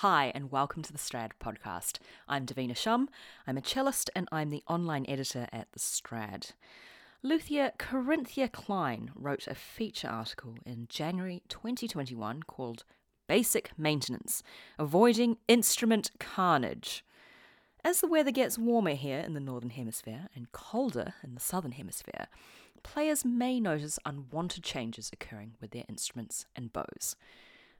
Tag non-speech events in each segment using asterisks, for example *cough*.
Hi, and welcome to the Strad podcast. I'm Davina Shum. I'm a cellist and I'm the online editor at the Strad. Luthier Korinthia Klein wrote a feature article in January 2021 called Basic Maintenance Avoiding Instrument Carnage. As the weather gets warmer here in the Northern Hemisphere and colder in the Southern Hemisphere, players may notice unwanted changes occurring with their instruments and bows.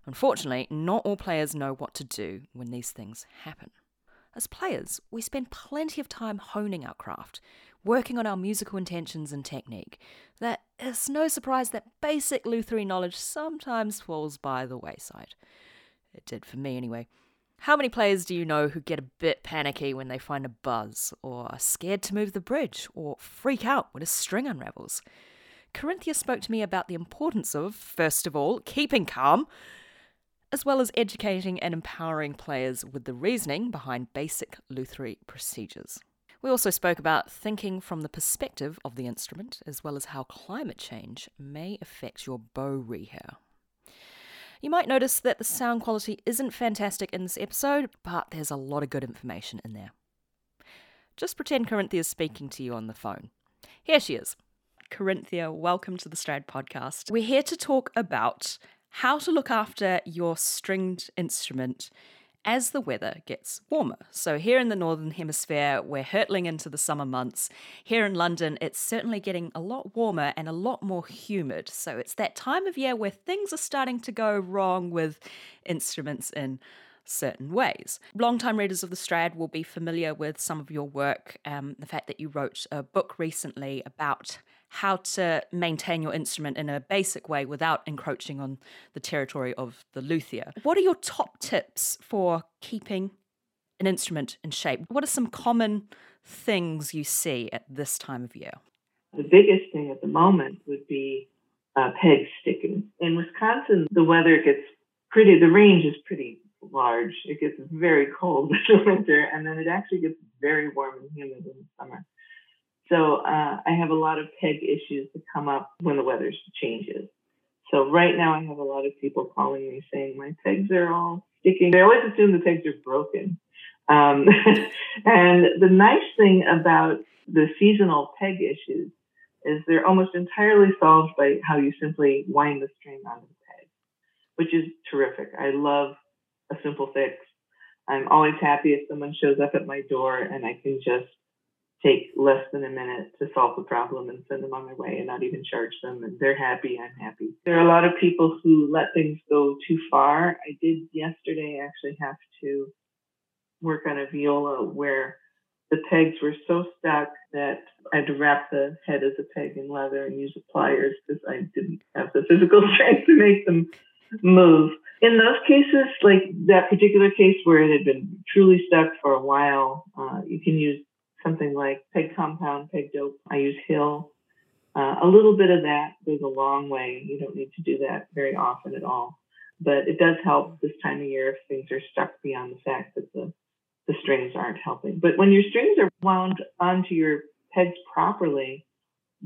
Unfortunately, not all players know what to do when these things happen. As players, we spend plenty of time honing our craft, working on our musical intentions and technique. That is no surprise that basic lutherie knowledge sometimes falls by the wayside. It did for me anyway. How many players do you know who get a bit panicky when they find a buzz, or are scared to move the bridge, or freak out when a string unravels? Korinthia spoke to me about the importance of, first of all, keeping calm, as well as educating and empowering players with the reasoning behind basic lutherie procedures. We also spoke about thinking from the perspective of the instrument, as well as how climate change may affect your bow rehair. You might notice that the sound quality isn't fantastic in this episode, but there's a lot of good information in there. Just pretend Korinthia is speaking to you on the phone. Here she is. Korinthia, welcome to the Strad podcast. We're here to talk about how to look after your stringed instrument as the weather gets warmer. So, here in the Northern Hemisphere, we're hurtling into the summer months. Here in London, it's certainly getting a lot warmer and a lot more humid. So, it's that time of year where things are starting to go wrong with instruments in certain ways. Longtime readers of the Strad will be familiar with some of your work, um, the fact that you wrote a book recently about how to maintain your instrument in a basic way without encroaching on the territory of the luthier. What are your top tips for keeping an instrument in shape? What are some common things you see at this time of year? The biggest thing at the moment would be uh, peg sticking. In Wisconsin, the weather gets pretty, the range is pretty large. It gets very cold *laughs* in the winter, and then it actually gets very warm and humid in the summer. So uh, I have a lot of peg issues that come up when the weather changes. So right now I have a lot of people calling me saying my pegs are all sticking. They always assume the pegs are broken. Um, *laughs* and the nice thing about the seasonal peg issues is they're almost entirely solved by how you simply wind the string onto the peg, which is terrific. I love a simple fix. I'm always happy if someone shows up at my door and I can just take less than a minute to solve the problem and send them on their way and not even charge them. And they're happy, I'm happy. There are a lot of people who let things go too far. I did yesterday actually have to work on a viola where the pegs were so stuck that I had to wrap the head of the peg in leather and use the pliers because I didn't have the physical *laughs* strength to make them move. In those cases, like that particular case where it had been truly stuck for a while, uh, you can use something like peg compound, peg dope. I use Hill. Uh, a little bit of that goes a long way. You don't need to do that very often at all. But it does help this time of year if things are stuck beyond the fact that the, the strings aren't helping. But when your strings are wound onto your pegs properly,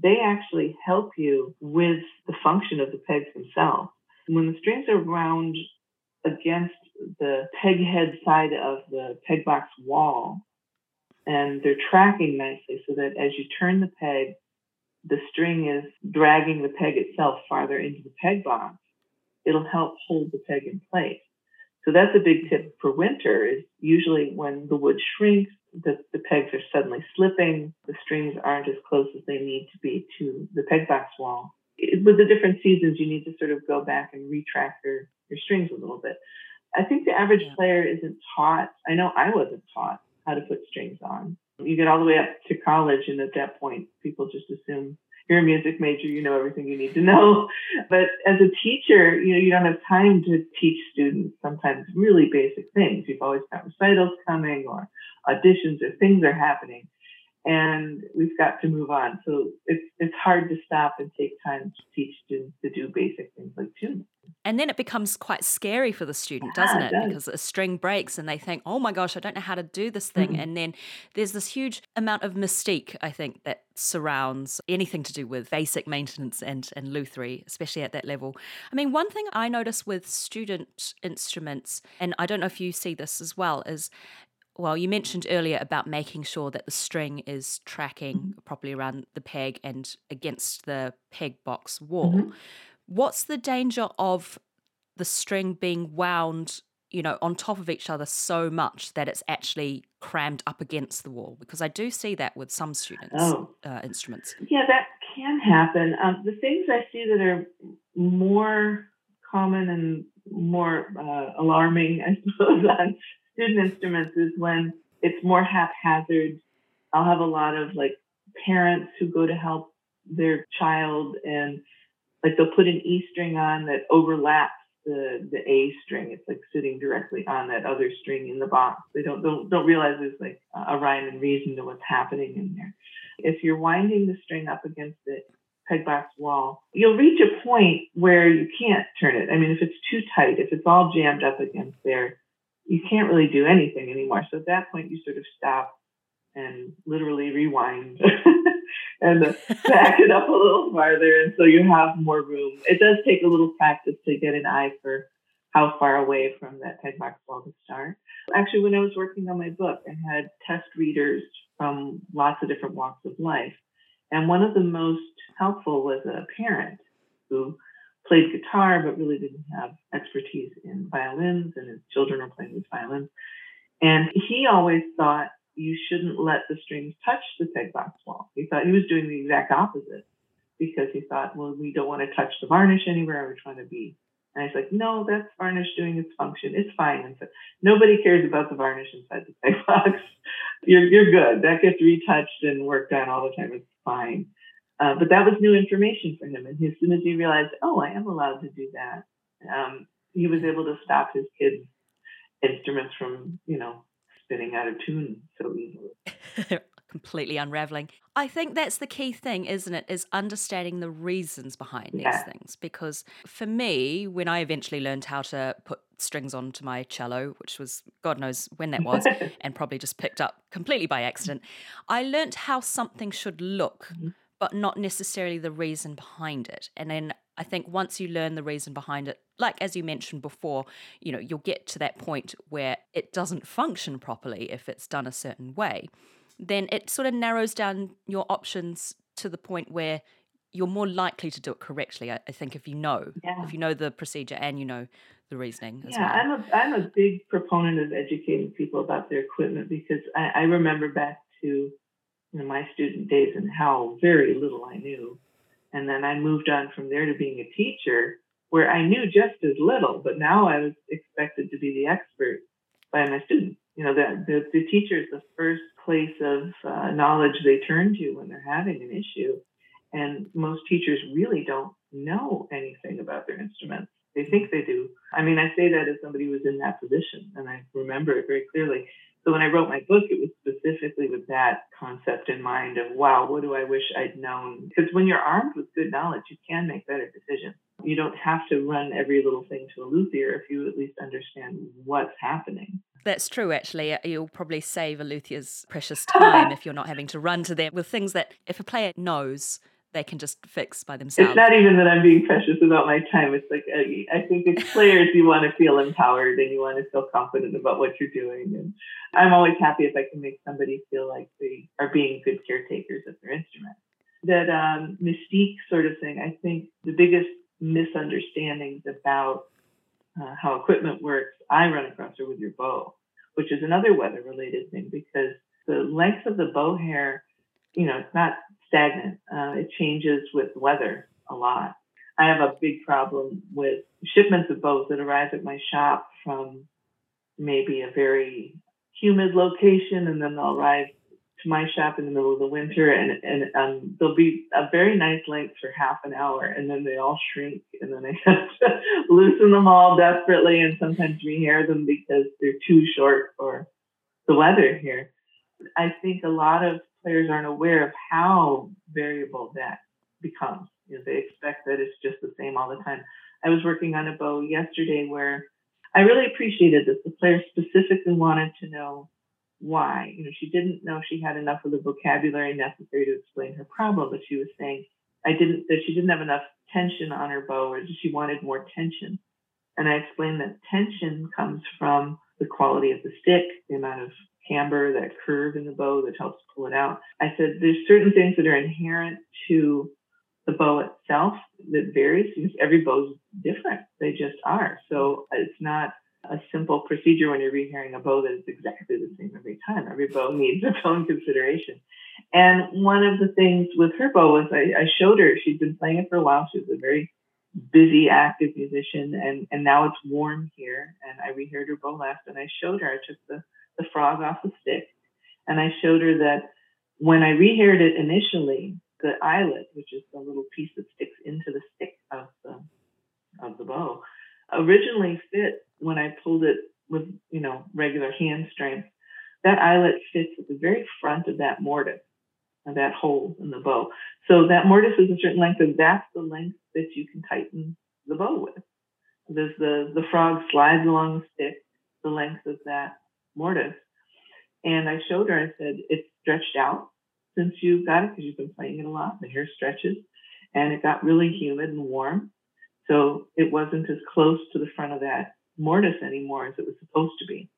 they actually help you with the function of the pegs themselves. When the strings are wound against the peg head side of the peg box wall, and they're tracking nicely so that as you turn the peg, the string is dragging the peg itself farther into the peg box. It'll help hold the peg in place. So that's a big tip for winter is usually when the wood shrinks, the, the pegs are suddenly slipping, the strings aren't as close as they need to be to the peg box wall. It, with the different seasons, you need to sort of go back and retrack your, your strings a little bit. I think the average player isn't taught. I know I wasn't taught how to put strings on. You get all the way up to college, and at that point, people just assume you're a music major, you know everything you need to know. *laughs* But as a teacher, you know, you don't have time to teach students sometimes really basic things. You've always got recitals coming or auditions or things are happening. And we've got to move on. So it's it's hard to stop and take time to teach students to do basic things like tuning. And then it becomes quite scary for the student, doesn't it? it does. Because a string breaks and they think, oh my gosh, I don't know how to do this thing. Mm-hmm. And then there's this huge amount of mystique, I think, that surrounds anything to do with basic maintenance and, and lutherie, especially at that level. I mean, one thing I notice with student instruments, and I don't know if you see this as well, is well, you mentioned earlier about making sure that the string is tracking mm-hmm. properly around the peg and against the peg box wall. Mm-hmm. What's the danger of the string being wound, you know, on top of each other so much that it's actually crammed up against the wall? Because I do see that with some students' oh. uh, instruments. Yeah, that can happen. Um, the things I see that are more common and more uh, alarming, I *laughs* suppose, on student instruments is when it's more haphazard. I'll have a lot of like parents who go to help their child and like they'll put an E string on that overlaps the the A string. It's like sitting directly on that other string in the box. They don't don't don't realize there's like a rhyme and reason to what's happening in there. If you're winding the string up against the peg box wall, you'll reach a point where you can't turn it. I mean, if it's too tight, if it's all jammed up against there, you can't really do anything anymore. So at that point, you sort of stop and literally rewind *laughs* and *laughs* back it up a little farther. And so you have more room. It does take a little practice to get an eye for how far away from that peg box wall to start. Actually, when I was working on my book, I had test readers from lots of different walks of life. And one of the most helpful was a parent who played guitar but really didn't have expertise in violins, and his children were playing these violins. And he always thought you shouldn't let the strings touch the peg box wall. He thought he was doing the exact opposite because he thought, well, we don't want to touch the varnish anywhere. We're trying to be. And I like, no, that's varnish doing its function. It's fine. And so nobody cares about the varnish inside the peg box. *laughs* you're you're good. That gets retouched and worked on all the time. It's fine. Uh, but that was new information for him. And as soon as he realized, oh, I am allowed to do that, um, he was able to stop his kids' instruments from, you know, spinning out of tune so easily. *laughs* Completely unraveling. I think that's the key thing, isn't it? Is understanding the reasons behind yeah. these things. Because for me, when I eventually learned how to put strings onto my cello, which was God knows when that was, *laughs* and probably just picked up completely by accident, I learned how something should look. Mm-hmm but not necessarily the reason behind it. And then I think once you learn the reason behind it, like as you mentioned before, you know, you'll get to that point where it doesn't function properly if it's done a certain way. Then it sort of narrows down your options to the point where you're more likely to do it correctly. I, I think if you know, yeah. if you know the procedure and you know the reasoning. yeah, well. I'm a I'm a big proponent of educating people about their equipment because I, I remember back to in my student days and how very little I knew. And then I moved on from there to being a teacher where I knew just as little, but now I was expected to be the expert by my students. You know, the, the, the teacher is the first place of uh, knowledge they turn to when they're having an issue. And most teachers really don't know anything about their instruments. They think they do. I mean, I say that as somebody who was in that position, and I remember it very clearly. So when I wrote my book, it was specifically with that concept in mind of, wow, what do I wish I'd known? Because when you're armed with good knowledge, you can make better decisions. You don't have to run every little thing to a luthier if you at least understand what's happening. That's true, actually. Uh, you'll probably save a luthier's precious time *laughs* if you're not having to run to them with things that, if a player knows, they can just fix by themselves. It's not even that I'm being precious about my time. It's like I, I think as players, you want to feel empowered and you want to feel confident about what you're doing. And I'm always happy if I can make somebody feel like they are being good caretakers of their instrument. That um, mystique sort of thing. I think the biggest misunderstandings about uh, how equipment works I run across are with your bow, which is another weather related thing because the length of the bow hair, you know, it's not stagnant. Uh, it changes with weather a lot. I have a big problem with shipments of bows that arrive at my shop from maybe a very humid location, and then they'll arrive to my shop in the middle of the winter, and and um, they'll be a very nice length for half an hour, and then they all shrink, and then I *laughs* have to loosen them all desperately, and sometimes rehair them because they're too short for the weather here. I think a lot of players aren't aware of how variable that becomes. You know, they expect that it's just the same all the time. I was working on a bow yesterday where I really appreciated that The player specifically wanted to know why. You know, she didn't know she had enough of the vocabulary necessary to explain her problem, but she was saying I didn't that she didn't have enough tension on her bow or she wanted more tension. And I explained that tension comes from the quality of the stick, the amount of camber, that curve in the bow that helps pull it out. I said there's certain things that are inherent to the bow itself that varies because every bow is different. They just are. So it's not a simple procedure when you're rehairing a bow that is exactly the same every time. Every bow *laughs* needs its own consideration. And one of the things with her bow was I, I showed her, she'd been playing it for a while. She was a very busy, active musician, and, and now it's warm here. And I rehaired her bow last, and I showed her, I took the, the frog off the stick, and I showed her that when I rehaired it initially, the eyelet, which is the little piece that sticks into the stick of the of the bow, originally fit when I pulled it with you know regular hand strength. That eyelet fits at the very front of that mortise, of that hole in the bow. So that mortise is a certain length, and that's the length that you can tighten the bow with. There's the the frog slides along the stick, the length of that mortise. And I showed her. I said it's stretched out since you got it because you've been playing it a lot. The hair stretches, and it got really humid and warm. So it wasn't as close to the front of that mortise anymore as it was supposed to be.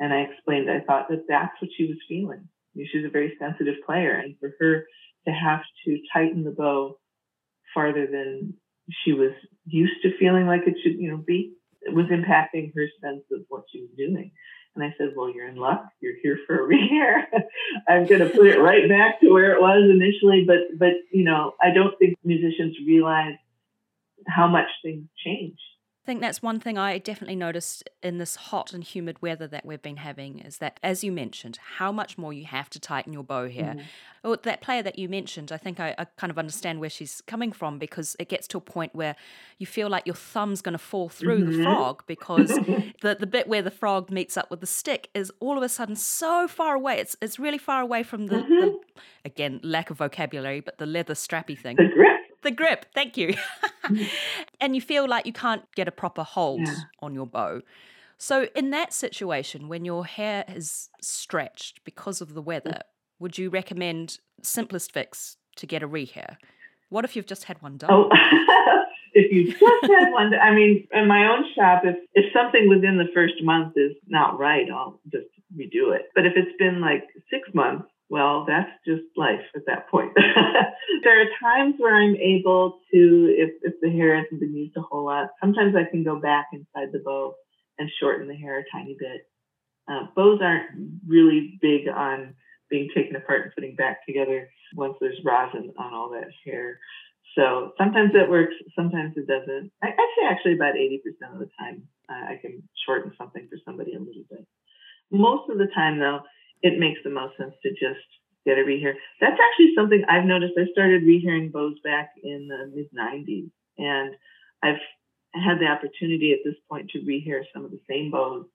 And I explained, I thought that that's what she was feeling. She's a very sensitive player, and for her to have to tighten the bow farther than she was used to feeling like it should, you know, be, it was impacting her sense of what she was doing. And I said, Well, you're in luck. You're here for a *laughs* rehair. I'm going to put it right back to where it was initially. But, but, you know, I don't think musicians realize how much things change think that's one thing I definitely noticed in this hot and humid weather that we've been having is that, as you mentioned, how much more you have to tighten your bow here. Mm. Oh, that player that you mentioned, I think I, I, kind of understand where she's coming from because it gets to a point where you feel like your thumb's going to fall through mm-hmm. the frog because *laughs* the, the bit where the frog meets up with the stick is all of a sudden so far away. It's it's really far away from the, mm-hmm. the again lack of vocabulary, but the leather strappy thing. The grip the grip. Thank you. Mm. *laughs* and you feel like you can't get a proper hold yeah. on your bow. So, in that situation, when your hair is stretched because of the weather, mm. would you recommend simplest fix to get a rehair? What if you've just had one done? Oh, *laughs* if you just had one, I mean, in my own shop, if if something within the first month is not right, I'll just redo it. But if it's been like six months, well, that's just life at that point. *laughs* there are times where I'm able to, if, if the hair hasn't been used a whole lot, sometimes I can go back inside the bow and shorten the hair a tiny bit. Uh, bows aren't really big on being taken apart and putting back together once there's rosin on all that hair. So sometimes it works, sometimes it doesn't. I, I say actually about 80% of the time uh, I can shorten something for somebody a little bit. Most of the time, though, it makes the most sense to just get a rehair. That's actually something I've noticed. I started rehairing bows back in the mid 90s, and I've had the opportunity at this point to rehair some of the same bows,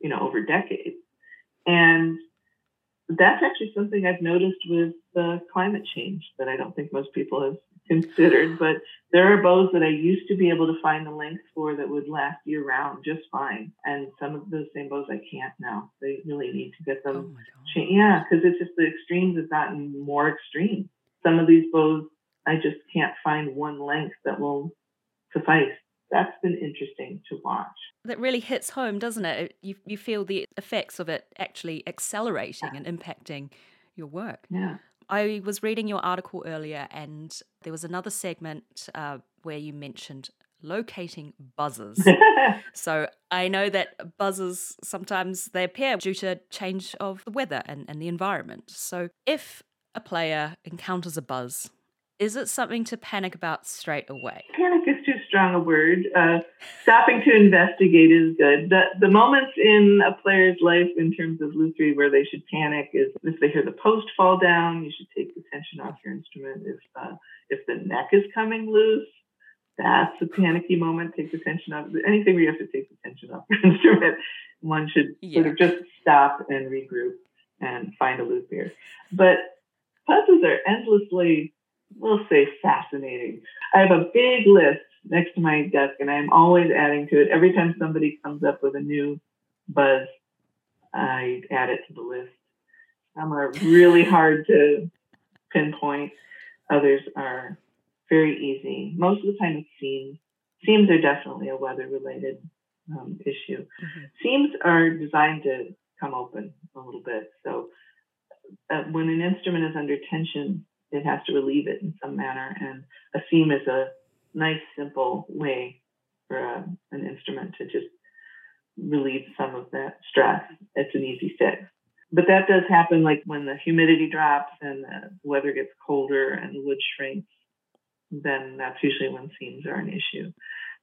you know, over decades. And that's actually something I've noticed with uh, climate change that I don't think most people have considered. But there are bows that I used to be able to find the length for that would last year round just fine. And some of those same bows I can't now. They really need to get them. Oh changed. Yeah, because it's just the extremes have gotten more extreme. Some of these bows, I just can't find one length that will suffice that's been interesting to watch. That really hits home, doesn't it? You you feel the effects of it actually accelerating yeah. and impacting your work. Yeah. I was reading your article earlier, and there was another segment uh, where you mentioned locating buzzers. *laughs* so I know that buzzers sometimes they appear due to change of the weather and, and the environment. So if a player encounters a buzz, is it something to panic about straight away? Panic is strong a word. Uh, stopping to investigate is good. The, the moments in a player's life in terms of Lutherie where they should panic is if they hear the post fall down, you should take the tension off your instrument. If uh, if the neck is coming loose, that's a panicky moment. Take the tension off. Anything where you have to take the tension off your *laughs* instrument, one should yeah. sort of just stop and regroup and find a luthier. But puzzles are endlessly we'll say fascinating. I have a big list next to my desk, and I'm always adding to it. Every time somebody comes up with a new buzz, I add it to the list. Some are really hard to pinpoint. Others are very easy. Most of the time, it's seams. Seams are definitely a weather-related um, issue. Mm-hmm. Seams are designed to come open a little bit. So uh, when an instrument is under tension, it has to relieve it in some manner. And a seam is a nice, simple way for a, uh, an instrument to just relieve some of that stress. It's an easy fix. But that does happen like when the humidity drops and the weather gets colder and the wood shrinks, then that's usually when seams are an issue.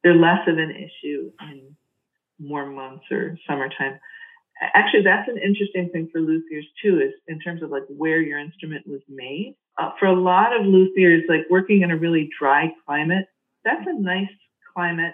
They're less of an issue in warm months or summertime. Actually, that's an interesting thing for luthiers too, is in terms of like where your instrument was made. Uh, for a lot of luthiers, like working in a really dry climate, that's a nice climate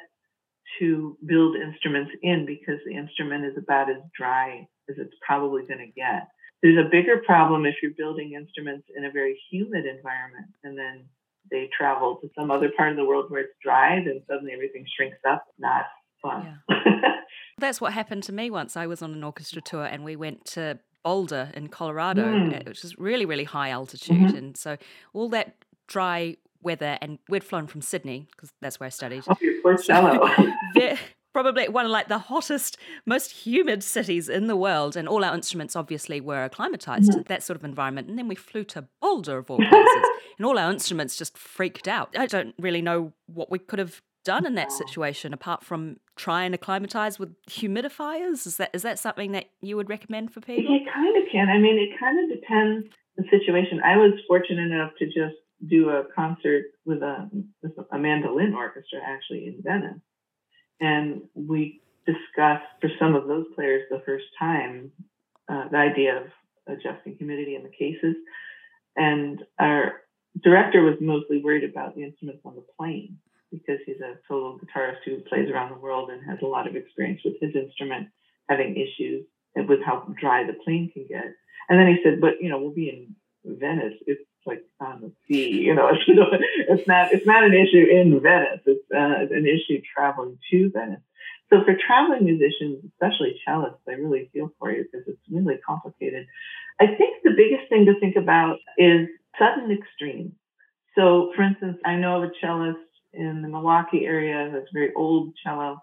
to build instruments in because the instrument is about as dry as it's probably going to get. There's a bigger problem if you're building instruments in a very humid environment and then they travel to some other part of the world where it's dry, then suddenly everything shrinks up. Not fun. Yeah. *laughs* That's what happened to me once. I was on an orchestra tour and we went to Boulder in Colorado, mm. which is really, really high altitude. Mm-hmm. And so all that dry weather, and we'd flown from Sydney because that's where I studied. Oh, your poor cello. *laughs* probably one of like the hottest, most humid cities in the world, and all our instruments obviously were acclimatized mm-hmm. to that sort of environment. And then we flew to Boulder of all places, *laughs* and all our instruments just freaked out. I don't really know what we could have done in that situation apart from try and acclimatize with humidifiers? Is that is that something that you would recommend for people? It kind of can. I mean, it kind of depends the situation. I was fortunate enough to just do a concert with a a mandolin orchestra actually in Venice, and we discussed for some of those players the first time uh, the idea of adjusting humidity in the cases, and our director was mostly worried about the instruments on the plane because he's a solo guitarist who plays around the world and has a lot of experience with his instrument having issues with how dry the plane can get. And then he said, but you know, we'll be in Venice. It's like on the sea. You know, *laughs* it's, not it's not an issue in Venice. It's uh, an issue traveling to Venice. So for traveling musicians, especially cellists, I really feel for you because it's really complicated. I think the biggest thing to think about is sudden extremes. So, for instance, I know of a cellist in the Milwaukee area that's very old cello.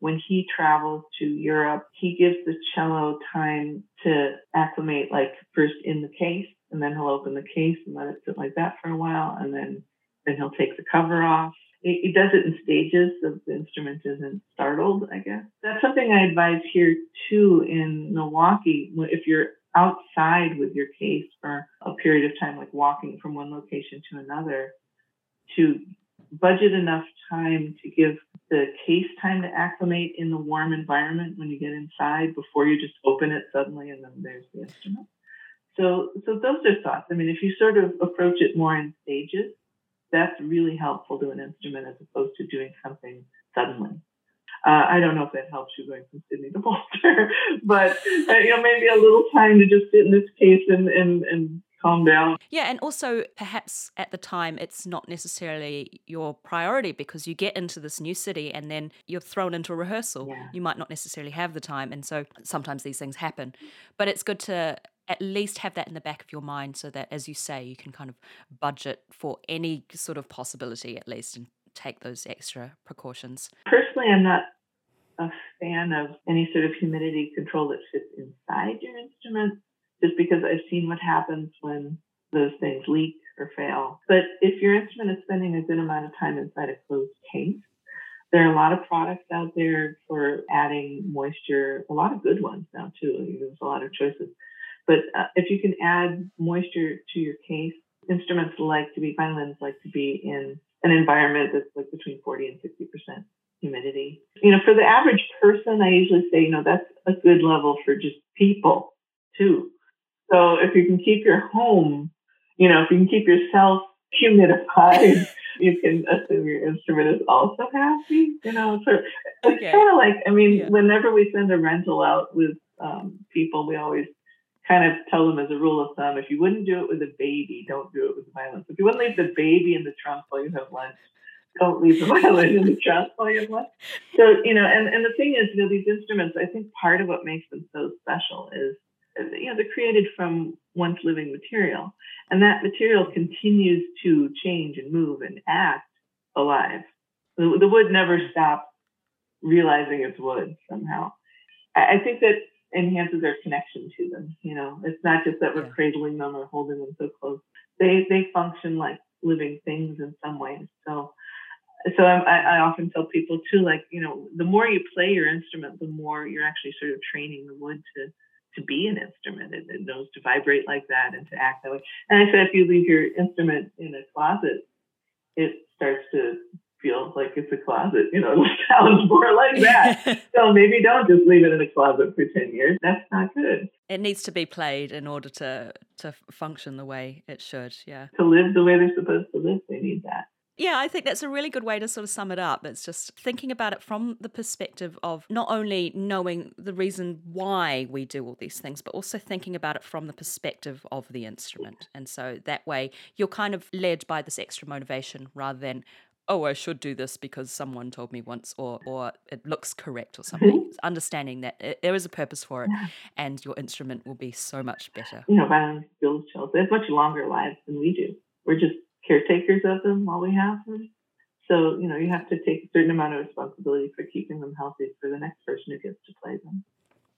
When he travels to Europe, he gives the cello time to acclimate, like first in the case, and then he'll open the case and let it sit like that for a while, and then then he'll take the cover off. He, does it in stages so the instrument isn't startled, I guess. That's something I advise here too in Milwaukee. If you're outside with your case for a period of time, like walking from one location to another, to budget enough time to give the case time to acclimate in the warm environment when you get inside before you just open it suddenly and then there's the instrument. So, so those are thoughts. I mean, if you sort of approach it more in stages, that's really helpful to an instrument as opposed to doing something suddenly. Uh, I don't know if that helps you going from Sydney to *laughs* Boulder, but uh, you know maybe a little time to just sit in this case and and, and calm down. Yeah, and also perhaps at the time it's not necessarily your priority because you get into this new city and then you're thrown into a rehearsal. Yeah. You might not necessarily have the time, and so sometimes these things happen. But it's good to at least have that in the back of your mind so that, as you say, you can kind of budget for any sort of possibility at least and take those extra precautions. Personally, I'm not a fan of any sort of humidity control that fits inside your instrument just because I've seen what happens when those things leak or fail. But if your instrument is spending a good amount of time inside a closed case, there are a lot of products out there for adding moisture, a lot of good ones now too. There's a lot of choices. But uh, if you can add moisture to your case, instruments like to be, violins like to be in an environment that's like between 40 and 60% humidity. You know, for the average person, I usually say, you know, that's a good level for just people too. So if you can keep your home, you know, if you can keep yourself humidified, *laughs* you can assume your instrument is also happy. You know, so it's okay. kind of like, I mean, yeah. whenever we send a rental out with um, people, we always kind of tell them as a rule of thumb, if you wouldn't do it with a baby, don't do it with violence. If you wouldn't leave the baby in the trunk while you have lunch, don't leave the *laughs* violin in the trunk while you have lunch. So, you know, and, and the thing is, you know, these instruments, I think part of what makes them so special is, you know, they're created from once living material. And that material continues to change and move and act alive. The, the wood never stops realizing it's wood somehow. I, I think that enhances our connection to them. You know, it's not just that we're yeah. cradling them or holding them so close. They they function like living things in some ways. So so I, I often tell people too, like you know, the more you play your instrument, the more you're actually sort of training the wood to to be an instrument. It, it knows to vibrate like that and to act that way. And I said, if you leave your instrument in a closet, it starts to feels like it's a closet. You know, *laughs* it sounds more like that. *laughs* so maybe don't just leave it in a closet for 10 years. That's not good. It needs to be played in order to, to function the way it should. Yeah. To live the way they're supposed to live, they need that. Yeah, I think that's a really good way to sort of sum it up. It's just thinking about it from the perspective of not only knowing the reason why we do all these things, but also thinking about it from the perspective of the instrument. And so that way you're kind of led by this extra motivation rather than, oh, I should do this because someone told me once, or or it looks correct or something. Mm-hmm. Understanding that it, there is a purpose for it, yeah. and your instrument will be so much better. You know, violin skills shells they have much longer lives than we do. We're just caretakers of them while we have them. So you know, you have to take a certain amount of responsibility for keeping them healthy for the next person who gets to play them.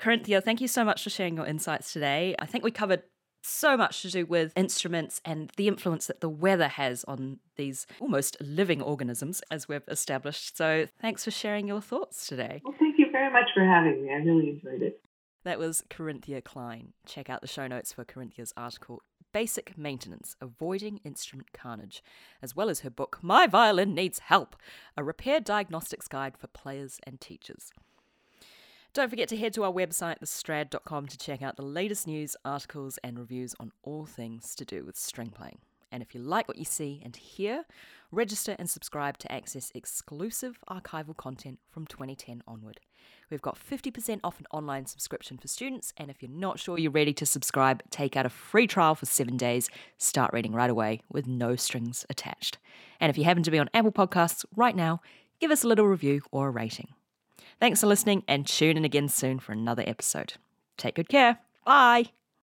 Korinthia, thank you so much for sharing your insights today. I think we covered so much to do with instruments and the influence that the weather has on these almost living organisms, as we've established. So, thanks for sharing your thoughts today. Well, thank you very much for having me. I really enjoyed it. That was Korinthia Klein. Check out the show notes for Korinthia's article, Basic Maintenance Avoiding Instrument Carnage, as well as her book, My Violin Needs Help A Repair Diagnostics Guide for Players and Teachers. Don't forget to head to our website, thestrad.com, to check out the latest news, articles, and reviews on all things to do with string playing. And if you like what you see and hear, register and subscribe to access exclusive archival content from 2010 onward. We've got 50% off an online subscription for students, and if you're not sure you're ready to subscribe, take out a free trial for seven days. Start reading right away with no strings attached. And if you happen to be on Apple Podcasts right now, give us a little review or a rating. Thanks for listening and tune in again soon for another episode. Take good care. Bye.